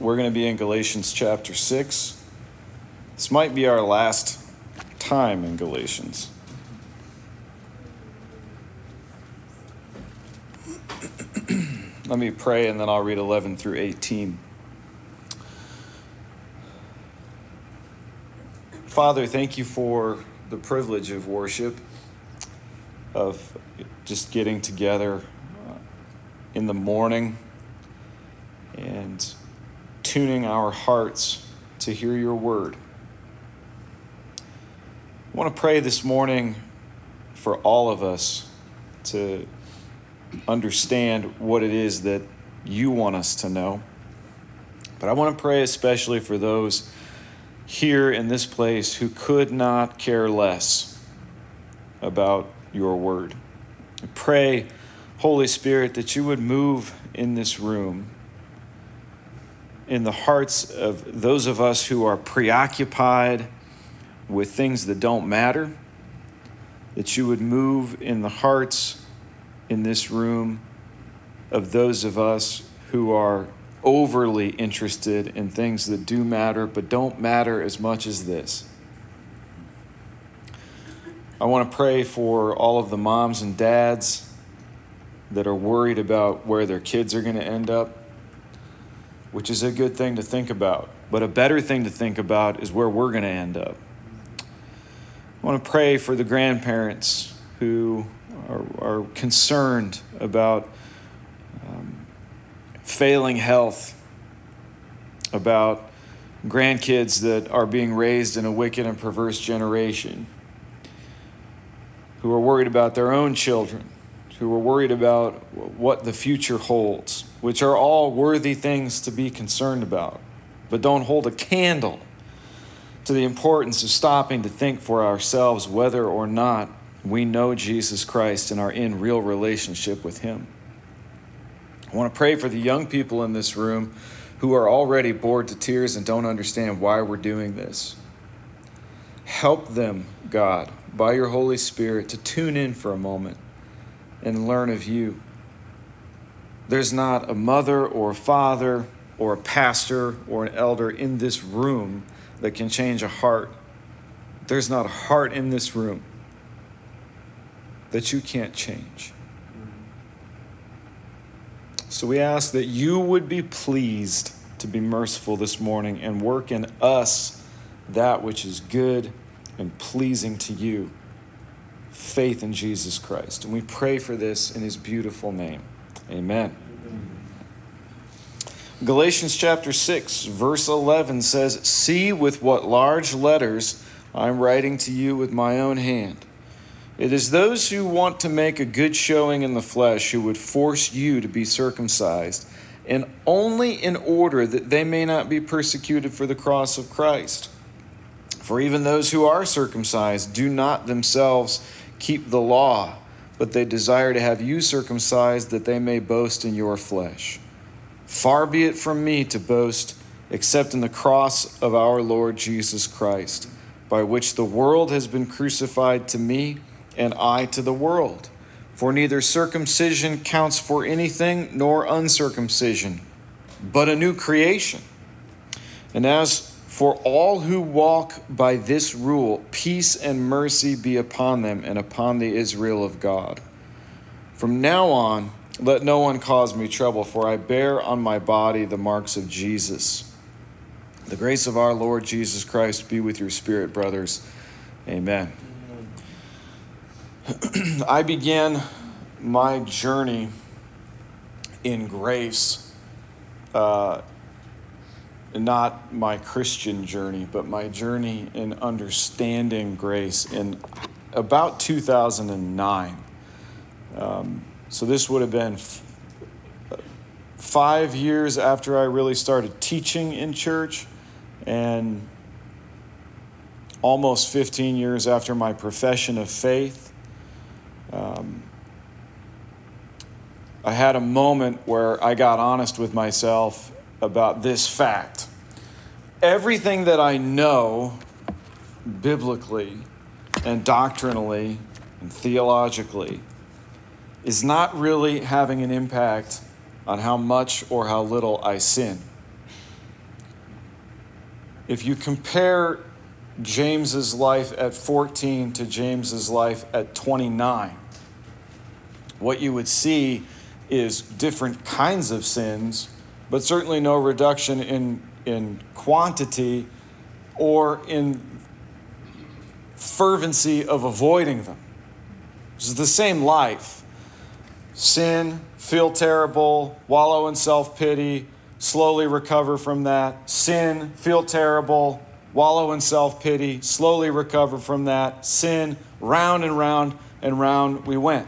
We're going to be in Galatians chapter 6. This might be our last time in Galatians. Let me pray and then I'll read 11 through 18. Father, thank you for the privilege of worship, of just getting together uh, in the morning and tuning our hearts to hear your word. I want to pray this morning for all of us to understand what it is that you want us to know. But I want to pray especially for those here in this place who could not care less about your word. I pray, Holy Spirit, that you would move in this room, in the hearts of those of us who are preoccupied with things that don't matter, that you would move in the hearts in this room of those of us who are overly interested in things that do matter but don't matter as much as this. I want to pray for all of the moms and dads that are worried about where their kids are going to end up, which is a good thing to think about. But a better thing to think about is where we're going to end up. I want to pray for the grandparents who are, are concerned about um, failing health, about grandkids that are being raised in a wicked and perverse generation, who are worried about their own children, who are worried about what the future holds, which are all worthy things to be concerned about, but don't hold a candle to the importance of stopping to think for ourselves whether or not we know Jesus Christ and are in real relationship with Him. I want to pray for the young people in this room who are already bored to tears and don't understand why we're doing this. Help them, God, by your Holy Spirit, to tune in for a moment and learn of you. There's not a mother or a father or a pastor or an elder in this room that can change a heart. There's not a heart in this room that you can't change. So we ask that you would be pleased to be merciful this morning and work in us that which is good and pleasing to you faith in Jesus Christ. And we pray for this in his beautiful name. Amen. Galatians chapter 6, verse 11 says, See with what large letters I'm writing to you with my own hand. It is those who want to make a good showing in the flesh who would force you to be circumcised, and only in order that they may not be persecuted for the cross of Christ. For even those who are circumcised do not themselves keep the law, but they desire to have you circumcised that they may boast in your flesh. Far be it from me to boast except in the cross of our Lord Jesus Christ, by which the world has been crucified to me and I to the world. For neither circumcision counts for anything nor uncircumcision, but a new creation. And as for all who walk by this rule, peace and mercy be upon them and upon the Israel of God. From now on, let no one cause me trouble, for I bear on my body the marks of Jesus. The grace of our Lord Jesus Christ be with your spirit, brothers. Amen. I began my journey in grace, uh, not my Christian journey, but my journey in understanding grace in about 2009. Um, so this would have been f- five years after I really started teaching in church, and almost 15 years after my profession of faith. Um, I had a moment where I got honest with myself about this fact. Everything that I know biblically and doctrinally and theologically is not really having an impact on how much or how little I sin. if you compare James's life at 14 to James's life at 29, what you would see is different kinds of sins, but certainly no reduction in, in quantity or in fervency of avoiding them. Is the same life. Sin, feel terrible, wallow in self pity, slowly recover from that. Sin, feel terrible, wallow in self pity, slowly recover from that. Sin, round and round and round we went.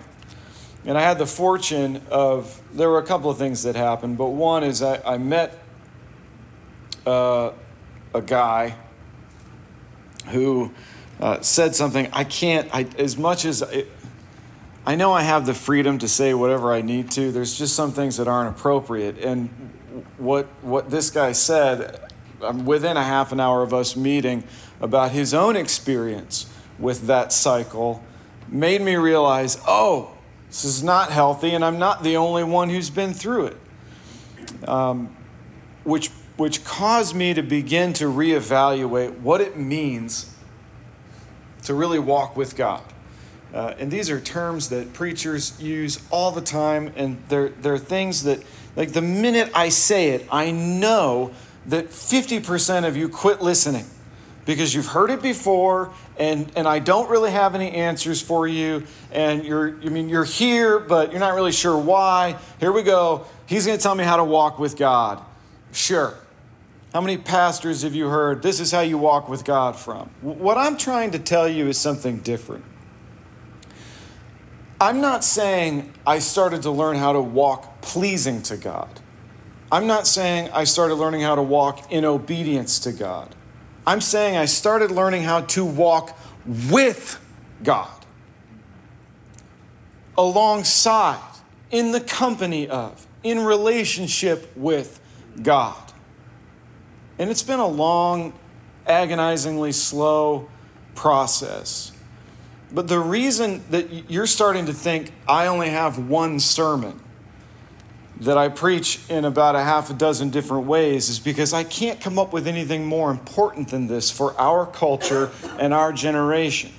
And I had the fortune of, there were a couple of things that happened, but one is I, I met uh, a guy who uh, said something. I can't, I, as much as it, I know I have the freedom to say whatever I need to, there's just some things that aren't appropriate. And what, what this guy said, um, within a half an hour of us meeting about his own experience with that cycle, made me realize oh, this is not healthy, and I'm not the only one who's been through it. Um, which, which caused me to begin to reevaluate what it means to really walk with God. Uh, and these are terms that preachers use all the time, and they're, they're things that, like, the minute I say it, I know that 50% of you quit listening because you've heard it before and, and I don't really have any answers for you and you're I mean you're here but you're not really sure why. Here we go. He's going to tell me how to walk with God. Sure. How many pastors have you heard this is how you walk with God from? What I'm trying to tell you is something different. I'm not saying I started to learn how to walk pleasing to God. I'm not saying I started learning how to walk in obedience to God. I'm saying I started learning how to walk with God, alongside, in the company of, in relationship with God. And it's been a long, agonizingly slow process. But the reason that you're starting to think I only have one sermon that I preach in about a half a dozen different ways is because I can't come up with anything more important than this for our culture and our generation.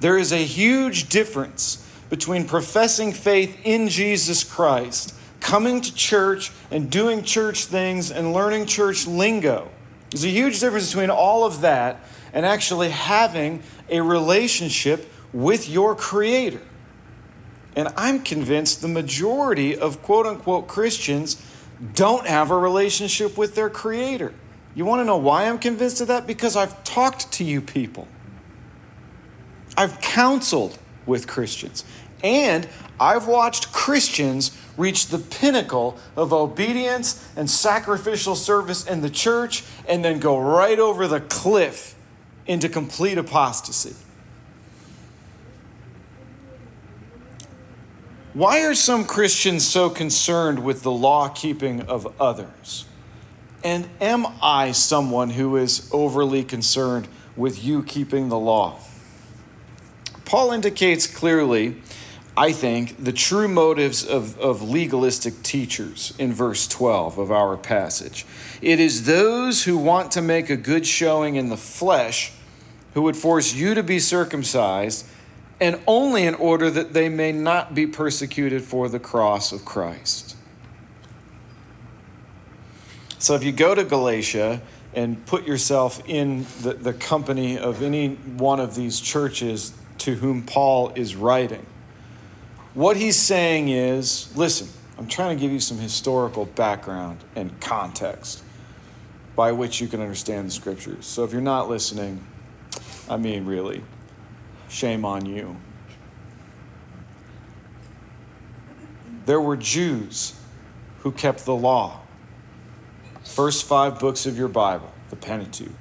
There is a huge difference between professing faith in Jesus Christ, coming to church and doing church things and learning church lingo. There's a huge difference between all of that and actually having a relationship with your Creator. And I'm convinced the majority of quote unquote Christians don't have a relationship with their Creator. You want to know why I'm convinced of that? Because I've talked to you people, I've counseled with Christians, and I've watched Christians reach the pinnacle of obedience and sacrificial service in the church and then go right over the cliff into complete apostasy. Why are some Christians so concerned with the law keeping of others? And am I someone who is overly concerned with you keeping the law? Paul indicates clearly, I think, the true motives of, of legalistic teachers in verse 12 of our passage. It is those who want to make a good showing in the flesh who would force you to be circumcised and only in order that they may not be persecuted for the cross of Christ. So if you go to Galatia and put yourself in the, the company of any one of these churches to whom Paul is writing, what he's saying is listen, I'm trying to give you some historical background and context by which you can understand the scriptures. So if you're not listening, I mean, really, Shame on you. There were Jews who kept the law. First five books of your Bible, the Pentateuch,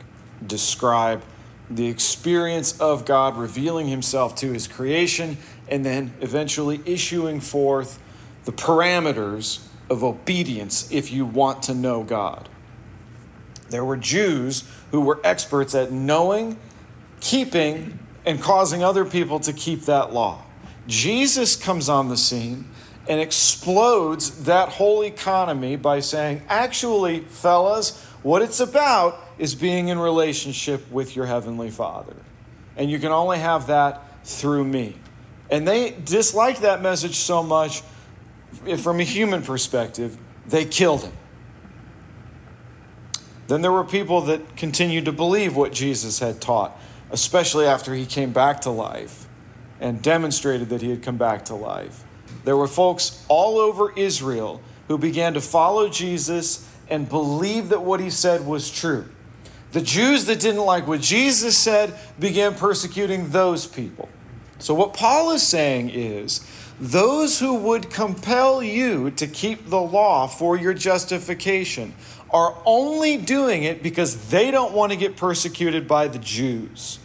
describe the experience of God revealing himself to his creation and then eventually issuing forth the parameters of obedience if you want to know God. There were Jews who were experts at knowing, keeping, and causing other people to keep that law. Jesus comes on the scene and explodes that whole economy by saying, actually, fellas, What it's about is being in relationship with your Heavenly Father. And you can only have that through me. And they disliked that message so much, from a human perspective, they killed him. Then there were people that continued to believe what Jesus had taught, especially after he came back to life and demonstrated that he had come back to life. There were folks all over Israel who began to follow Jesus and believe that what he said was true. The Jews that didn't like what Jesus said began persecuting those people. So, what Paul is saying is those who would compel you to keep the law for your justification are only doing it because they don't want to get persecuted by the Jews.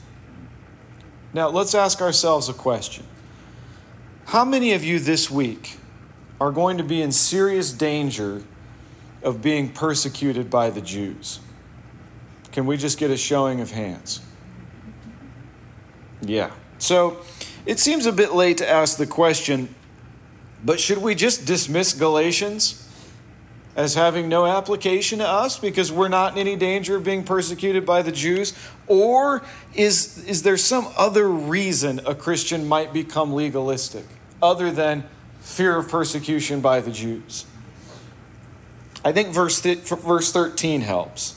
Now, let's ask ourselves a question How many of you this week are going to be in serious danger of being persecuted by the Jews? Can we just get a showing of hands? Yeah. So it seems a bit late to ask the question, but should we just dismiss Galatians as having no application to us because we're not in any danger of being persecuted by the Jews? Or is, is there some other reason a Christian might become legalistic other than fear of persecution by the Jews? I think verse, th- verse 13 helps.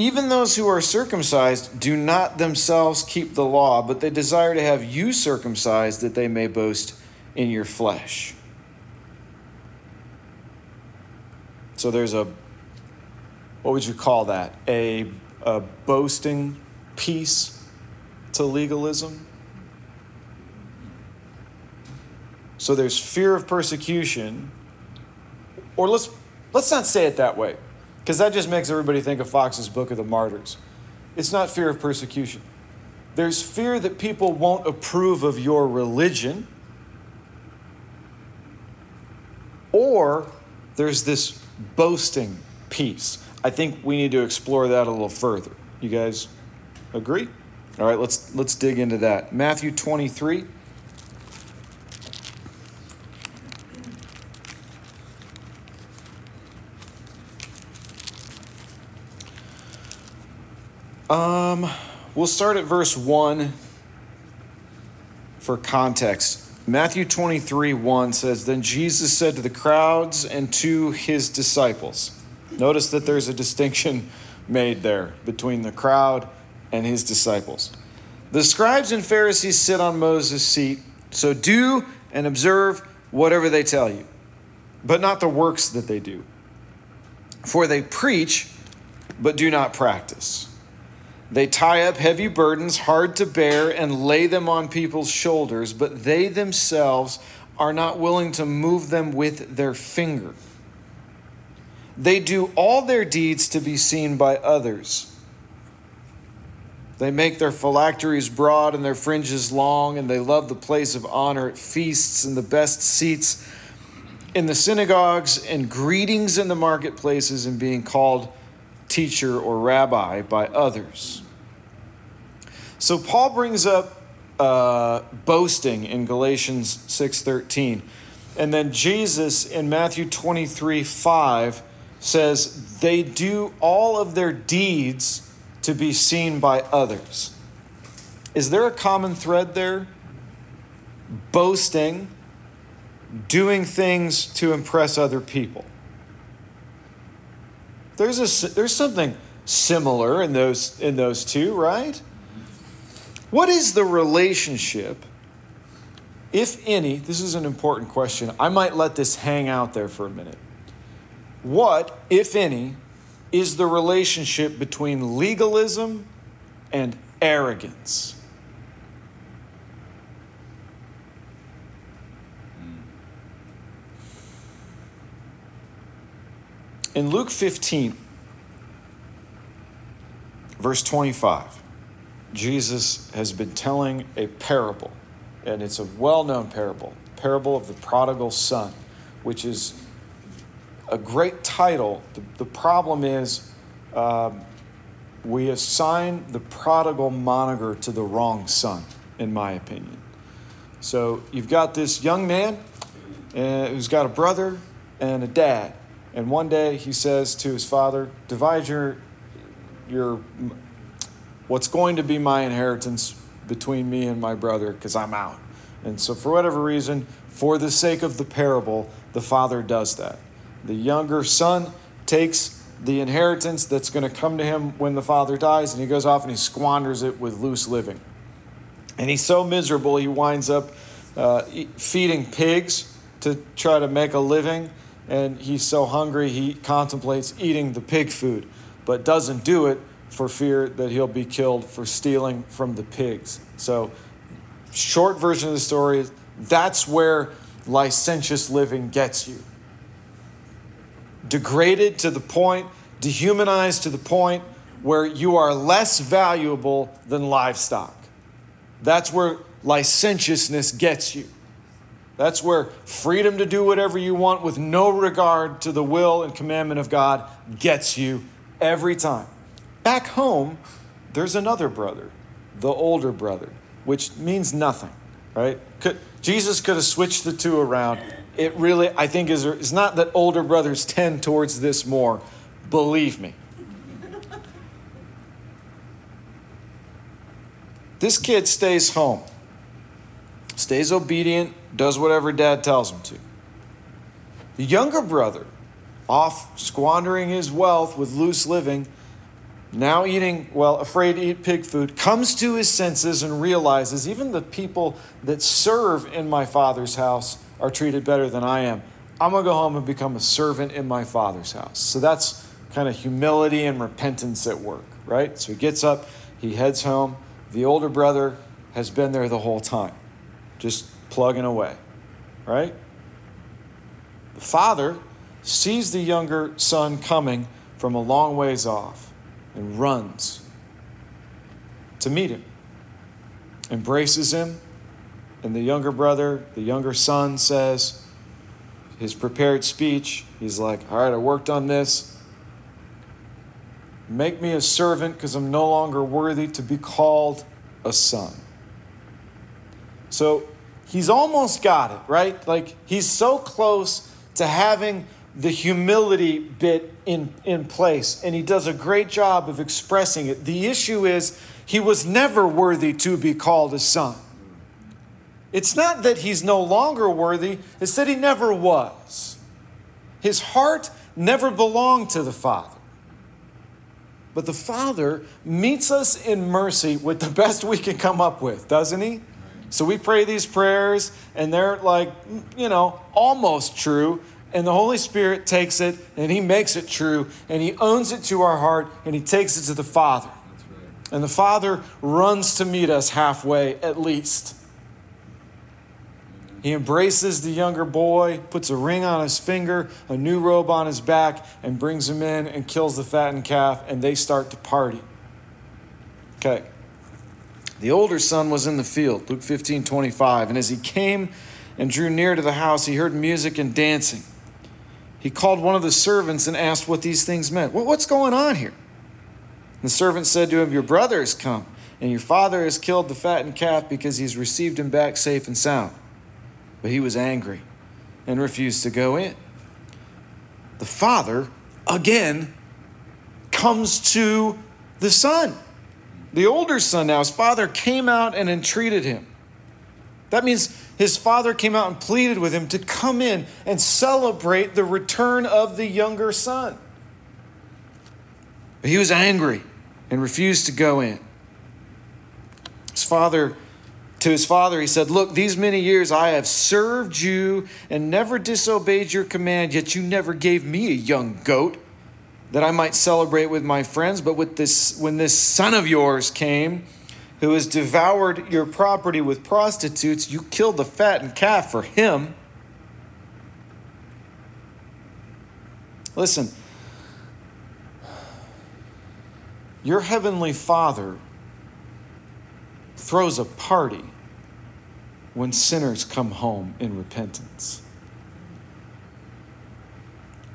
Even those who are circumcised do not themselves keep the law, but they desire to have you circumcised that they may boast in your flesh. So there's a, what would you call that? A, a boasting piece to legalism. So there's fear of persecution or let's, let's not say it that way, because that just makes everybody think of Foxe's Book of the Martyrs. It's not fear of persecution. There's fear that people won't approve of your religion, or there's this boasting piece. I think we need to explore that a little further. You guys agree? All right, let's let's dig into that. Matthew 23 Um, we'll start at verse 1 for context. Matthew 23 1 says, Then Jesus said to the crowds and to his disciples. Notice that there's a distinction made there between the crowd and his disciples. The scribes and Pharisees sit on Moses' seat, so do and observe whatever they tell you, but not the works that they do. For they preach, but do not practice. They tie up heavy burdens, hard to bear, and lay them on people's shoulders, but they themselves are not willing to move them with their finger. They do all their deeds to be seen by others. They make their phylacteries broad and their fringes long, and they love the place of honor at feasts and the best seats in the synagogues and greetings in the marketplaces and being called teacher or rabbi by others. So Paul brings up uh, boasting in Galatians 6:13. And then Jesus in Matthew 23 5 says, They do all of their deeds to be seen by others. Is there a common thread there? Boasting, doing things to impress other people. There's, a, there's something similar in those, in those two, right? What is the relationship, if any? This is an important question. I might let this hang out there for a minute. What, if any, is the relationship between legalism and arrogance? In Luke 15, verse 25, Jesus has been telling a parable, and it's a well known parable parable of the prodigal son, which is a great title. The, the problem is um, we assign the prodigal moniker to the wrong son, in my opinion. So you've got this young man uh, who's got a brother and a dad And one day he says to his father, Divide your, your what's going to be my inheritance between me and my brother because I'm out. And so, for whatever reason, for the sake of the parable, the father does that. The younger son takes the inheritance that's going to come to him when the father dies, and he goes off and he squanders it with loose living. And he's so miserable, he winds up uh, feeding pigs to try to make a living. And he's so hungry, he contemplates eating the pig food, but doesn't do it for fear that he'll be killed for stealing from the pigs. So, short version of the story is that's where licentious living gets you. Degraded to the point, dehumanized to the point where you are less valuable than livestock. That's where licentiousness gets you. That's where freedom to do whatever you want with no regard to the will and commandment of God gets you every time. Back home, there's another brother, the older brother, which means nothing, right? Could, Jesus could have switched the two around. It really, I think, is it's not that older brothers tend towards this more. Believe me. This kid stays home, stays obedient, does whatever dad tells him to. The younger brother, off squandering his wealth with loose living, now eating, well, afraid to eat pig food, comes to his senses and realizes even the people that serve in my father's house are treated better than I am. I'm going to go home and become a servant in my father's house. So that's kind of humility and repentance at work, right? So he gets up, he heads home. The older brother has been there the whole time, just plugging away, right? The father sees the younger son coming from a long ways off and runs to meet him, embraces him, and the younger brother, the younger son says, his prepared speech, he's like, All right, I worked on this. Make me a servant because I'm no longer worthy to be called a son. So he's almost got it, right? Like he's so close to having the humility bit in, in place, and he does a great job of expressing it. The issue is he was never worthy to be called a son. It's not that he's no longer worthy, it's that he never was. His heart never belonged to the Father. But the Father meets us in mercy with the best we can come up with, doesn't he? So we pray these prayers, and they're like, you know, almost true and the Holy Spirit takes it and He makes it true and He owns it to our heart and He takes it to the Father. Right. And the Father runs to meet us halfway at least. He embraces the younger boy, puts a ring on his finger, a new robe on his back, and brings him in and kills the fattened calf, and they start to party. Okay. The older son was in the field, Luke 15 25, and as he came and drew near to the house, he heard music and dancing he called one of the servants and asked what these things meant. what's going on here? The servant said to him, Your brother has come, and your father has killed the fattened calf because he's received him back safe and sound. But he was angry and refused to go in. The father, again, comes to the son, the older son now. His father came out and entreated him. That means his father came out and pleaded with him to come in and celebrate the return of the younger son. But he was angry and refused to go in. His father, to his father, he said, Look, these many years I have served you and never disobeyed your command, yet you never gave me a young goat that I might celebrate with my friends. But with this, when this son of yours came, who has devoured your property with prostitutes, you killed the fattened calf for him. Listen, your heavenly Father throws a party when sinners come home in repentance.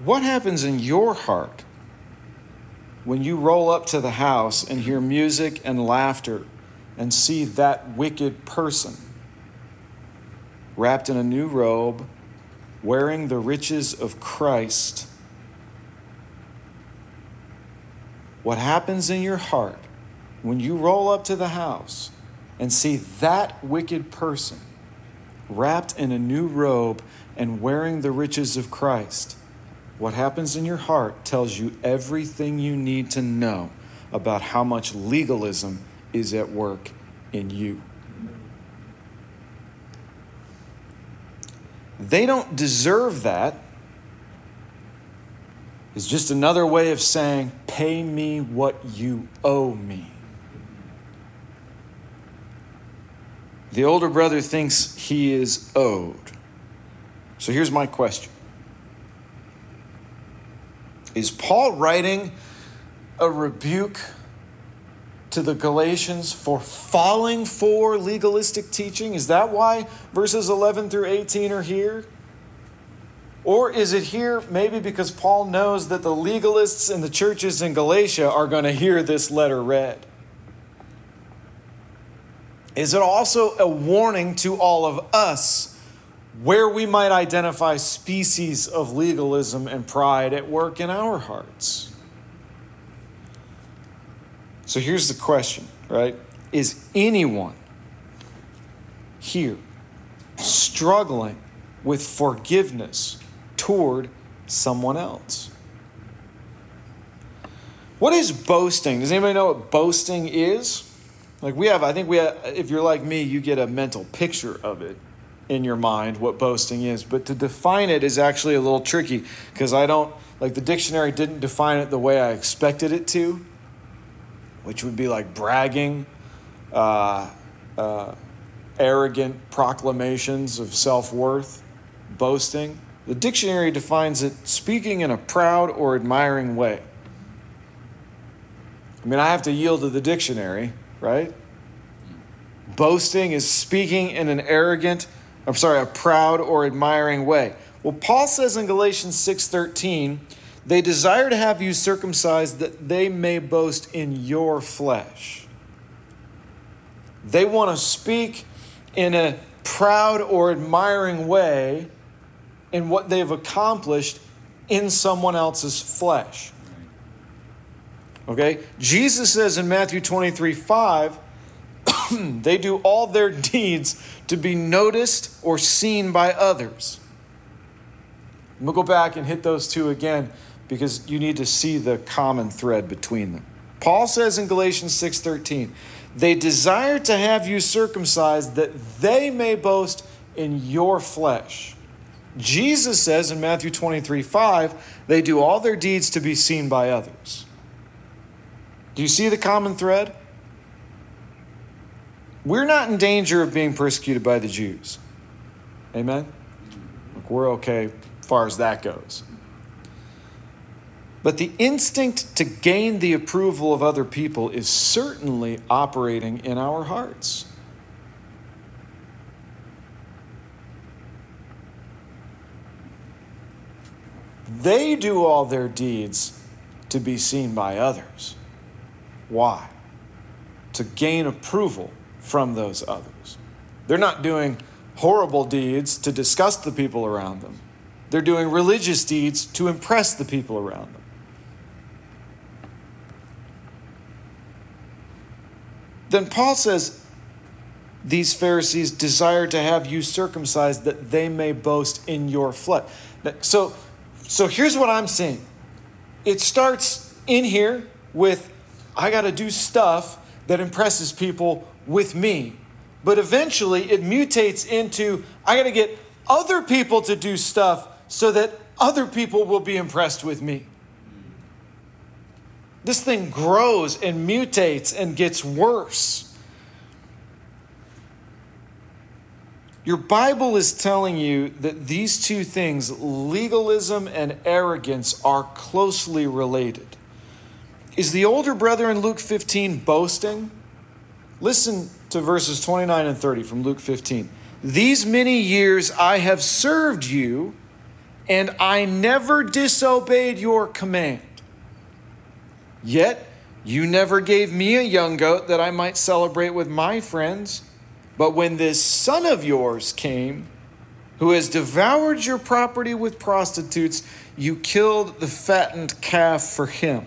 What happens in your heart when you roll up to the house and hear music and laughter and see that wicked person wrapped in a new robe, wearing the riches of Christ, what happens in your heart when you roll up to the house and see that wicked person wrapped in a new robe and wearing the riches of Christ? What happens in your heart tells you everything you need to know about how much legalism is at work in you. They don't deserve that. It's just another way of saying, pay me what you owe me. The older brother thinks he is owed. So here's my question Is Paul writing a rebuke to the Galatians for falling for legalistic teaching? Is that why verses 11 through 18 are here? Or is it here maybe because Paul knows that the legalists in the churches in Galatia are going to hear this letter read? Is it also a warning to all of us where we might identify species of legalism and pride at work in our hearts? So here's the question, right? Is anyone here struggling with forgiveness toward someone else? What is boasting? Does anybody know what boasting is? Like we have, I think we have, if you're like me, you get a mental picture of it in your mind what boasting is. But to define it is actually a little tricky because I don't, like the dictionary didn't define it the way I expected it to which would be like bragging, uh, uh, arrogant proclamations of self worth, boasting. The dictionary defines it speaking in a proud or admiring way. I mean, I have to yield to the dictionary, right? Boasting is speaking in an arrogant, I'm sorry, a proud or admiring way. Well, Paul says in Galatians 6:13, they desire to have you circumcised that they may boast in your flesh. They want to speak in a proud or admiring way in what they've accomplished in someone else's flesh. Okay? Jesus says in Matthew 23 5, they do all their deeds to be noticed or seen by others. We'll go back and hit those two again because you need to see the common thread between them. Paul says in Galatians 6:13, "They desire to have you circumcised that they may boast in your flesh." Jesus says in Matthew 23:5, they do all their deeds to be seen by others. Do you see the common thread? We're not in danger of being persecuted by the Jews. Amen? Look, we're okay far as that goes. But the instinct to gain the approval of other people is certainly operating in our hearts. They do all their deeds to be seen by others. Why? To gain approval from those others. They're not doing horrible deeds to disgust the people around them, they're doing religious deeds to impress the people around them. Then Paul says, These Pharisees desire to have you circumcised that they may boast in your flesh. So, so here's what I'm saying it starts in here with, I got to do stuff that impresses people with me. But eventually it mutates into, I got to get other people to do stuff so that other people will be impressed with me. This thing grows and mutates and gets worse. Your Bible is telling you that these two things, legalism and arrogance, are closely related. Is the older brother in Luke 15 boasting? Listen to verses 29 and 30 from Luke 15. These many years I have served you, and I never disobeyed your command. Yet you never gave me a young goat that I might celebrate with my friends. But when this son of yours came, who has devoured your property with prostitutes, you killed the fattened calf for him.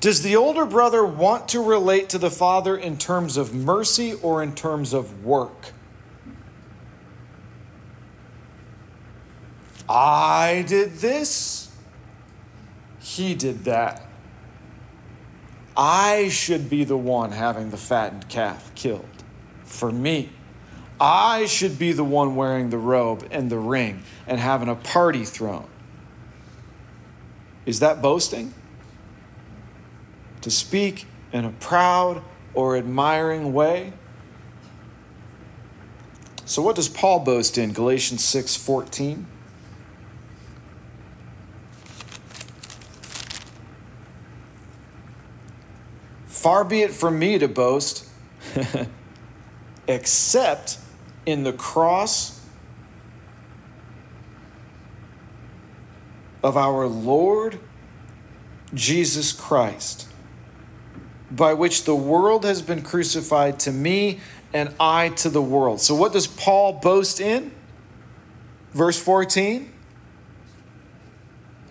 Does the older brother want to relate to the father in terms of mercy or in terms of work? I did this, he did that. I should be the one having the fattened calf killed for me. I should be the one wearing the robe and the ring and having a party thrown. Is that boasting? To speak in a proud or admiring way? So what does Paul boast in Galatians 6:14? Far be it from me to boast, except in the cross of our Lord Jesus Christ, by which the world has been crucified to me and I to the world. So, what does Paul boast in? Verse 14.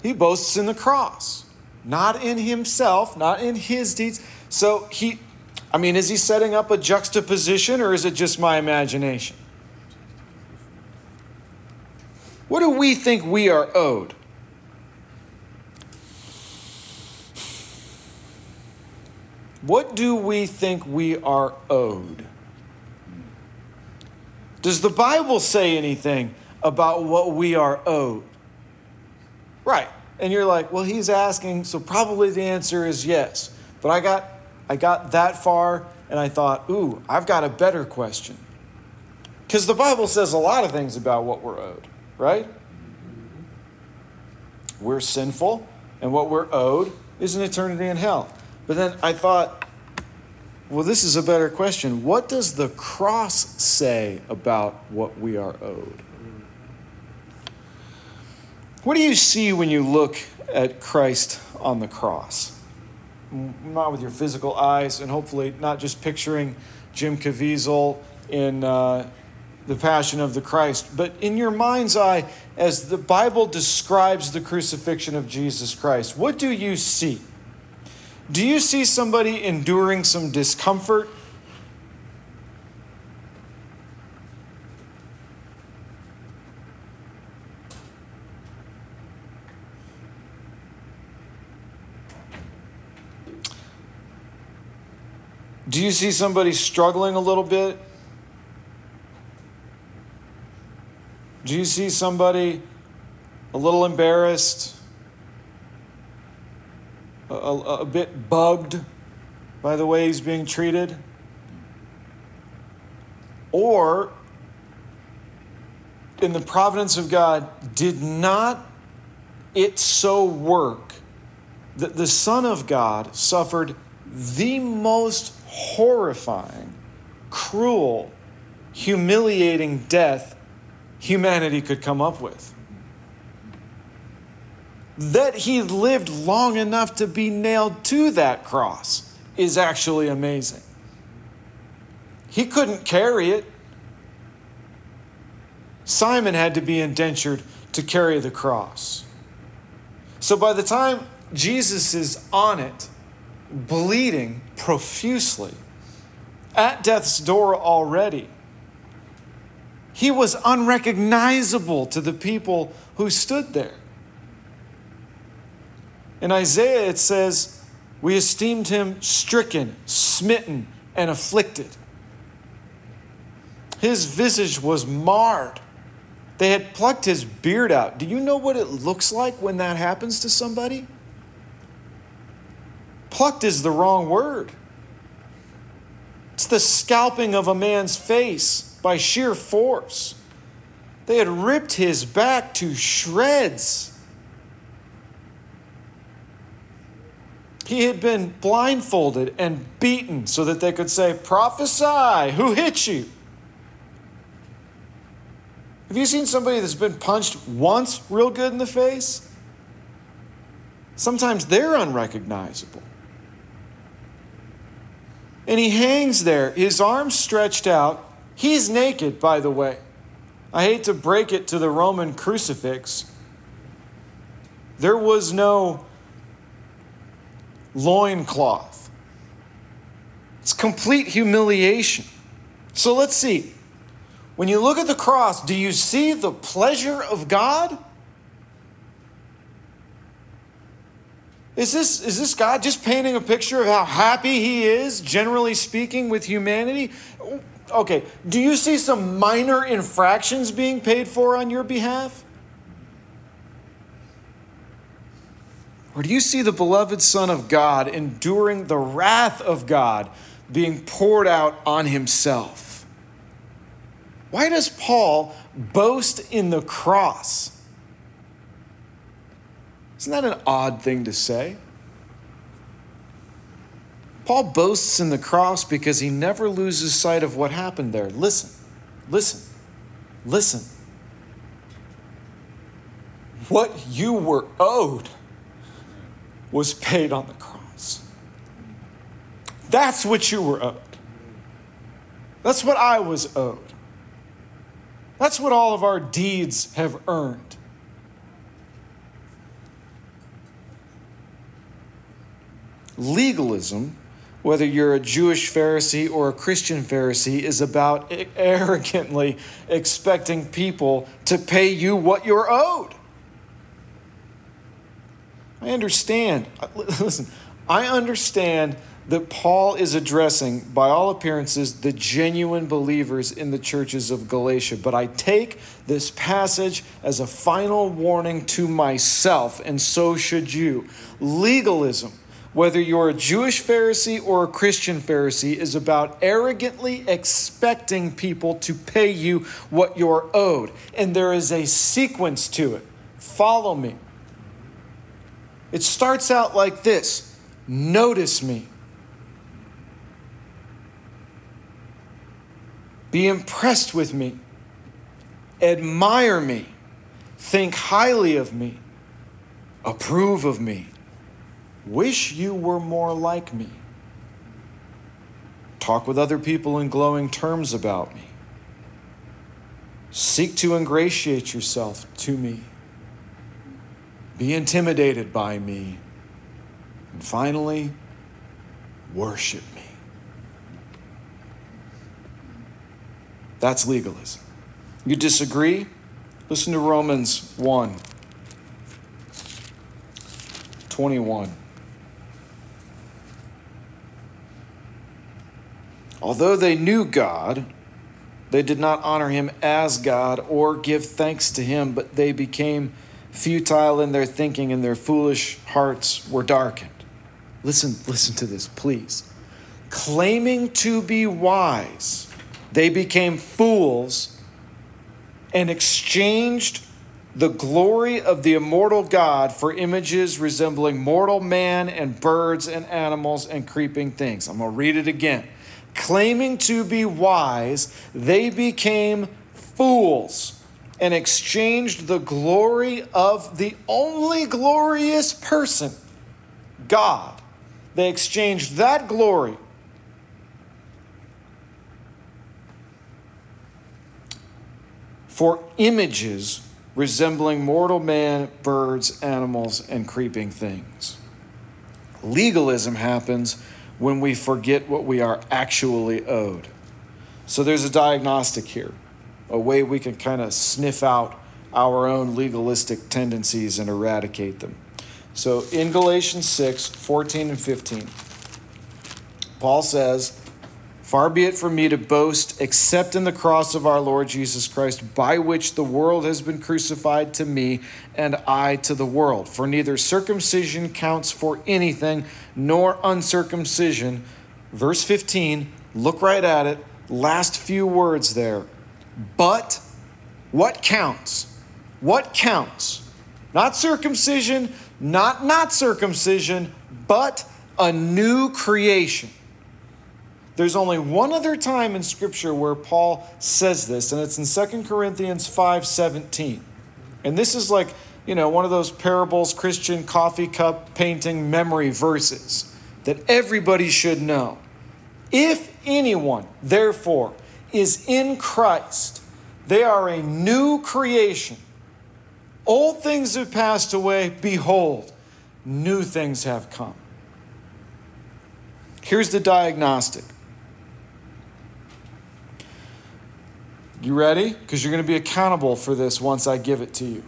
He boasts in the cross, not in himself, not in his deeds so he, I mean, is he setting up a juxtaposition or is it just my imagination? What do we think we are owed? What do we think we are owed? Does the Bible say anything about what we are owed? Right. And you're like, well, he's asking, so probably the answer is yes. But I got I got that far and I thought, ooh, I've got a better question. Because the Bible says a lot of things about what we're owed, right? We're sinful, and what we're owed is an eternity in hell. But then I thought, well, this is a better question. What does the cross say about what we are owed? What do you see when you look at Christ on the cross? not with your physical eyes, and hopefully not just picturing Jim Caviezel in uh, the Passion of the Christ, but in your mind's eye, as the Bible describes the crucifixion of Jesus Christ, what do you see? Do you see somebody enduring some discomfort? Do you see somebody struggling a little bit? Do you see somebody a little embarrassed, a, a, a, bit bugged by the way he's being treated? Or, in the providence of God, did not it so work that the Son of God suffered the most horrifying, cruel, humiliating death humanity could come up with. That he lived long enough to be nailed to that cross is actually amazing. He couldn't carry it. Simon had to be indentured to carry the cross. So by the time Jesus is on it, bleeding profusely, at death's door already. He was unrecognizable to the people who stood there. In Isaiah, it says, We esteemed him stricken, smitten, and afflicted. His visage was marred. They had plucked his beard out. Do you know what it looks like when that happens to somebody? Plucked is the wrong word. It's the scalping of a man's face by sheer force. They had ripped his back to shreds. He had been blindfolded and beaten so that they could say, Prophesy, who hit you? Have you seen somebody that's been punched once real good in the face? Sometimes they're unrecognizable. And he hangs there, his arms stretched out. He's naked, by the way. I hate to break it to the Roman crucifix. There was no loincloth. It's complete humiliation. So let's see. When you look at the cross, do you see the pleasure of God? Is this, is this God just painting a picture of how happy He is, generally speaking, with humanity? Okay, do you see some minor infractions being paid for on your behalf? Or do you see the beloved Son of God enduring the wrath of God being poured out on Himself? Why does Paul boast in the cross? Isn't that an odd thing to say? Paul boasts in the cross because he never loses sight of what happened there. Listen, listen, listen. What you were owed was paid on the cross. That's what you were owed. That's what I was owed. That's what all of our deeds have earned. legalism, whether you're a Jewish Pharisee or a Christian Pharisee, is about arrogantly expecting people to pay you what you're owed. I understand. Listen, I understand that Paul is addressing, by all appearances, the genuine believers in the churches of Galatia. But I take this passage as a final warning to myself, and so should you. Legalism whether you're a Jewish Pharisee or a Christian Pharisee, is about arrogantly expecting people to pay you what you're owed. And there is a sequence to it. Follow me. It starts out like this Notice me. Be impressed with me. Admire me. Think highly of me. Approve of me Wish you were more like me. Talk with other people in glowing terms about me. Seek to ingratiate yourself to me. Be intimidated by me. And finally, worship me. That's legalism. You disagree? Listen to Romans 1 21. Although they knew God, they did not honor him as God or give thanks to him, but they became futile in their thinking and their foolish hearts were darkened. Listen, listen to this, please. Claiming to be wise, they became fools and exchanged the glory of the immortal God for images resembling mortal man and birds and animals and creeping things. I'm going to read it again claiming to be wise, they became fools and exchanged the glory of the only glorious person, God. They exchanged that glory for images resembling mortal man, birds, animals, and creeping things. Legalism happens when we forget what we are actually owed. So there's a diagnostic here, a way we can kind of sniff out our own legalistic tendencies and eradicate them. So in Galatians 6 14 and 15, Paul says, Far be it from me to boast except in the cross of our Lord Jesus Christ, by which the world has been crucified to me and I to the world. For neither circumcision counts for anything, nor uncircumcision. Verse 15, look right at it. Last few words there. But what counts? What counts? Not circumcision, not not circumcision, but a new creation. There's only one other time in Scripture where Paul says this, and it's in 2 Corinthians 5:17. And this is like, you know, one of those parables, Christian coffee cup painting memory verses that everybody should know. If anyone, therefore, is in Christ, they are a new creation. Old things have passed away, behold, new things have come. Here's the diagnostic. You ready? Because you're going to be accountable for this once I give it to you.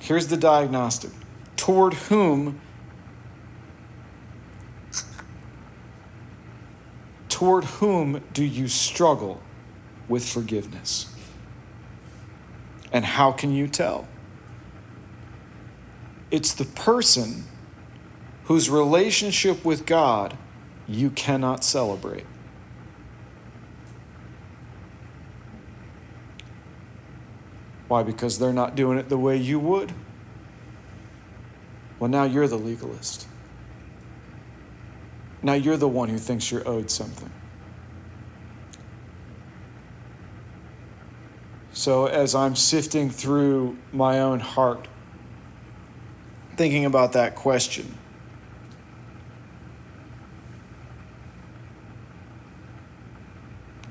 Here's the diagnostic. Toward whom toward whom do you struggle with forgiveness? And how can you tell? It's the person whose relationship with God you cannot celebrate. Why? Because they're not doing it the way you would? Well, now you're the legalist. Now you're the one who thinks you're owed something. So, as I'm sifting through my own heart, thinking about that question,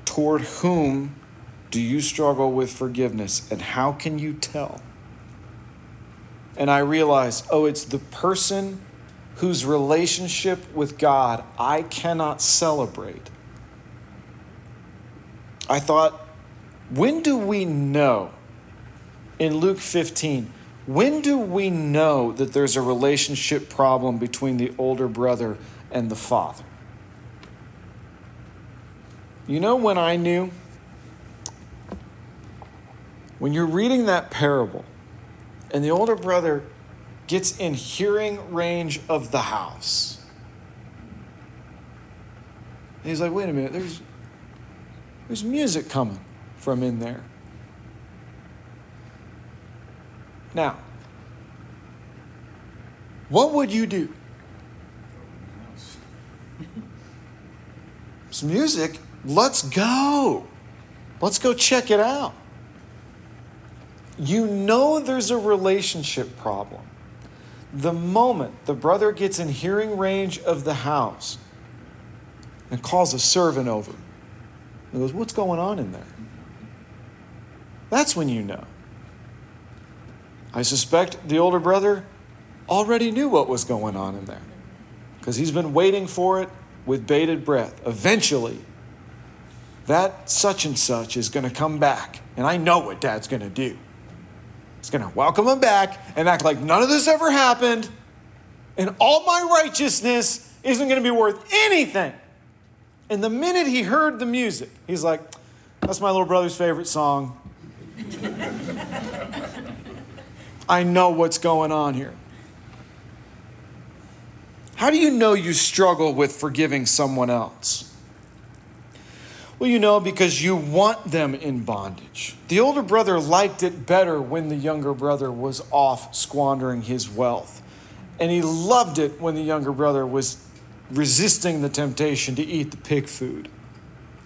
toward whom do you struggle with forgiveness, and how can you tell? And I realize, oh, it's the person whose relationship with God I cannot celebrate. I thought, when do we know in Luke 15? When do we know that there's a relationship problem between the older brother and the father? You know when I knew? When you're reading that parable and the older brother gets in hearing range of the house. And he's like, wait a minute, there's, there's music coming from in there. Now, what would you do? Some music, let's go. Let's go check it out you know there's a relationship problem. The moment the brother gets in hearing range of the house and calls a servant over, and goes, What's going on in there? That's when you know. I suspect the older brother already knew what was going on in there because he's been waiting for it with bated breath. Eventually, that such and such is going to come back, and I know what dad's going to do. He's going to welcome him back and act like none of this ever happened, and all my righteousness isn't going to be worth anything. And the minute he heard the music, he's like, That's my little brother's favorite song. I know what's going on here. How do you know you struggle with forgiving someone else? Well, you know, because you want them in bondage. The older brother liked it better when the younger brother was off squandering his wealth. And he loved it when the younger brother was resisting the temptation to eat the pig food.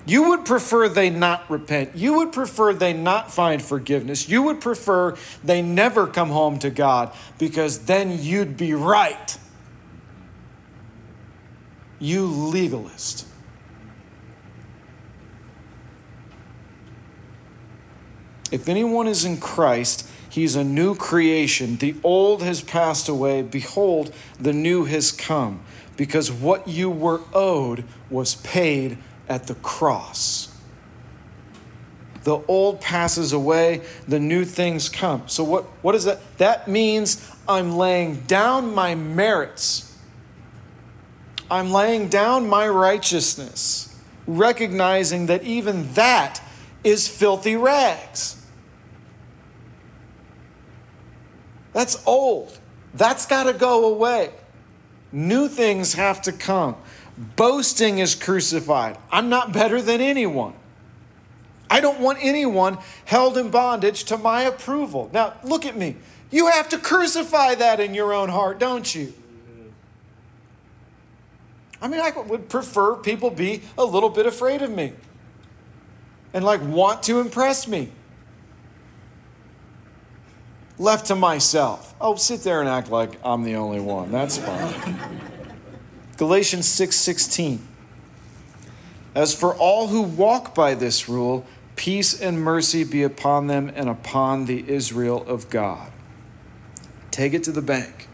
You would prefer they not repent. You would prefer they not find forgiveness. You would prefer they never come home to God because then you'd be right. You legalist. If anyone is in Christ, he's a new creation. The old has passed away. Behold, the new has come. Because what you were owed was paid at the cross. The old passes away, the new things come. So, what, what is that? That means I'm laying down my merits. I'm laying down my righteousness, recognizing that even that is filthy rags. That's old. That's got to go away. New things have to come. Boasting is crucified. I'm not better than anyone. I don't want anyone held in bondage to my approval. Now, look at me. You have to crucify that in your own heart, don't you? I mean, I would prefer people be a little bit afraid of me and like want to impress me left to myself. Oh, sit there and act like I'm the only one. That's fine. Galatians 6:16. 6, As for all who walk by this rule, peace and mercy be upon them and upon the Israel of God. Take it to the bank.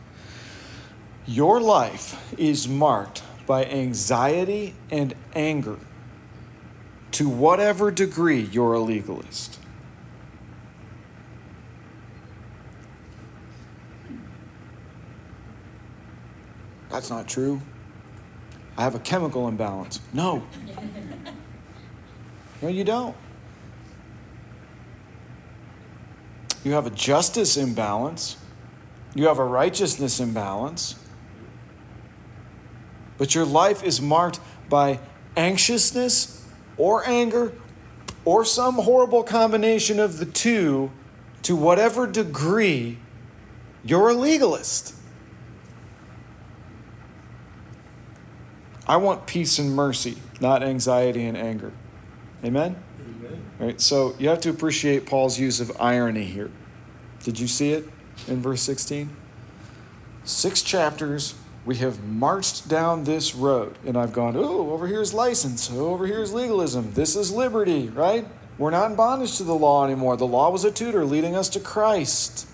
Your life is marked by anxiety and anger to whatever degree you're a legalist. That's not true. I have a chemical imbalance. No. No, you don't. You have a justice imbalance. You have a righteousness imbalance. But your life is marked by anxiousness or anger or some horrible combination of the two to whatever degree you're a legalist. I want peace and mercy, not anxiety and anger. Amen? Amen. Right, so you have to appreciate Paul's use of irony here. Did you see it in verse 16? Six chapters, we have marched down this road, and I've gone, oh, over here's license, oh, over here's legalism, this is liberty, right? We're not in bondage to the law anymore. The law was a tutor leading us to Christ.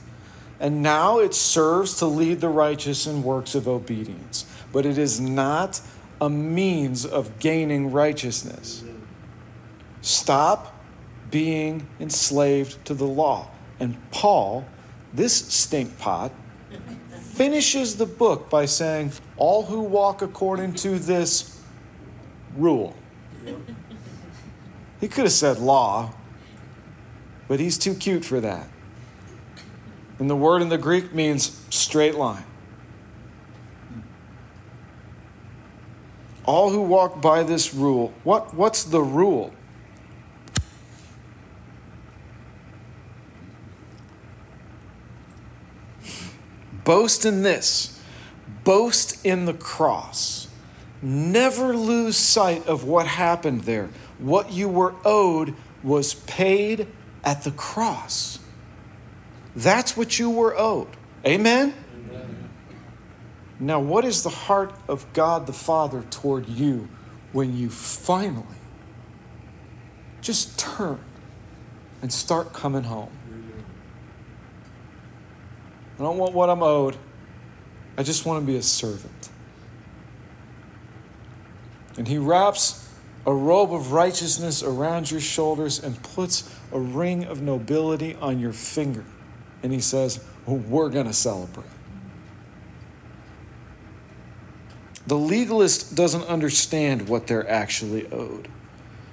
And now it serves to lead the righteous in works of obedience. But it is not a means of gaining righteousness. Stop being enslaved to the law. And Paul, this stinkpot, finishes the book by saying, All who walk according to this rule. He could have said law, but he's too cute for that. And the word in the Greek means straight line. All who walk by this rule. What, what's the rule? Boast in this, boast in the cross. Never lose sight of what happened there. What you were owed was paid at the cross. That's what you were owed. Amen? Now, what is the heart of God the Father toward you when you finally just turn and start coming home? I don't want what I'm owed. I just want to be a servant. And he wraps a robe of righteousness around your shoulders and puts a ring of nobility on your finger. And he says, We're going to celebrate. The legalist doesn't understand what they're actually owed.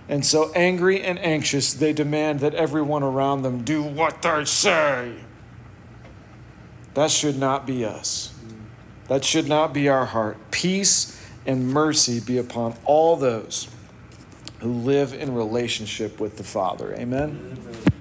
And so, angry and anxious, they demand that everyone around them do what they say. That should not be us. That should not be our heart. Peace and mercy be upon all those who live in relationship with the Father. Amen. Amen.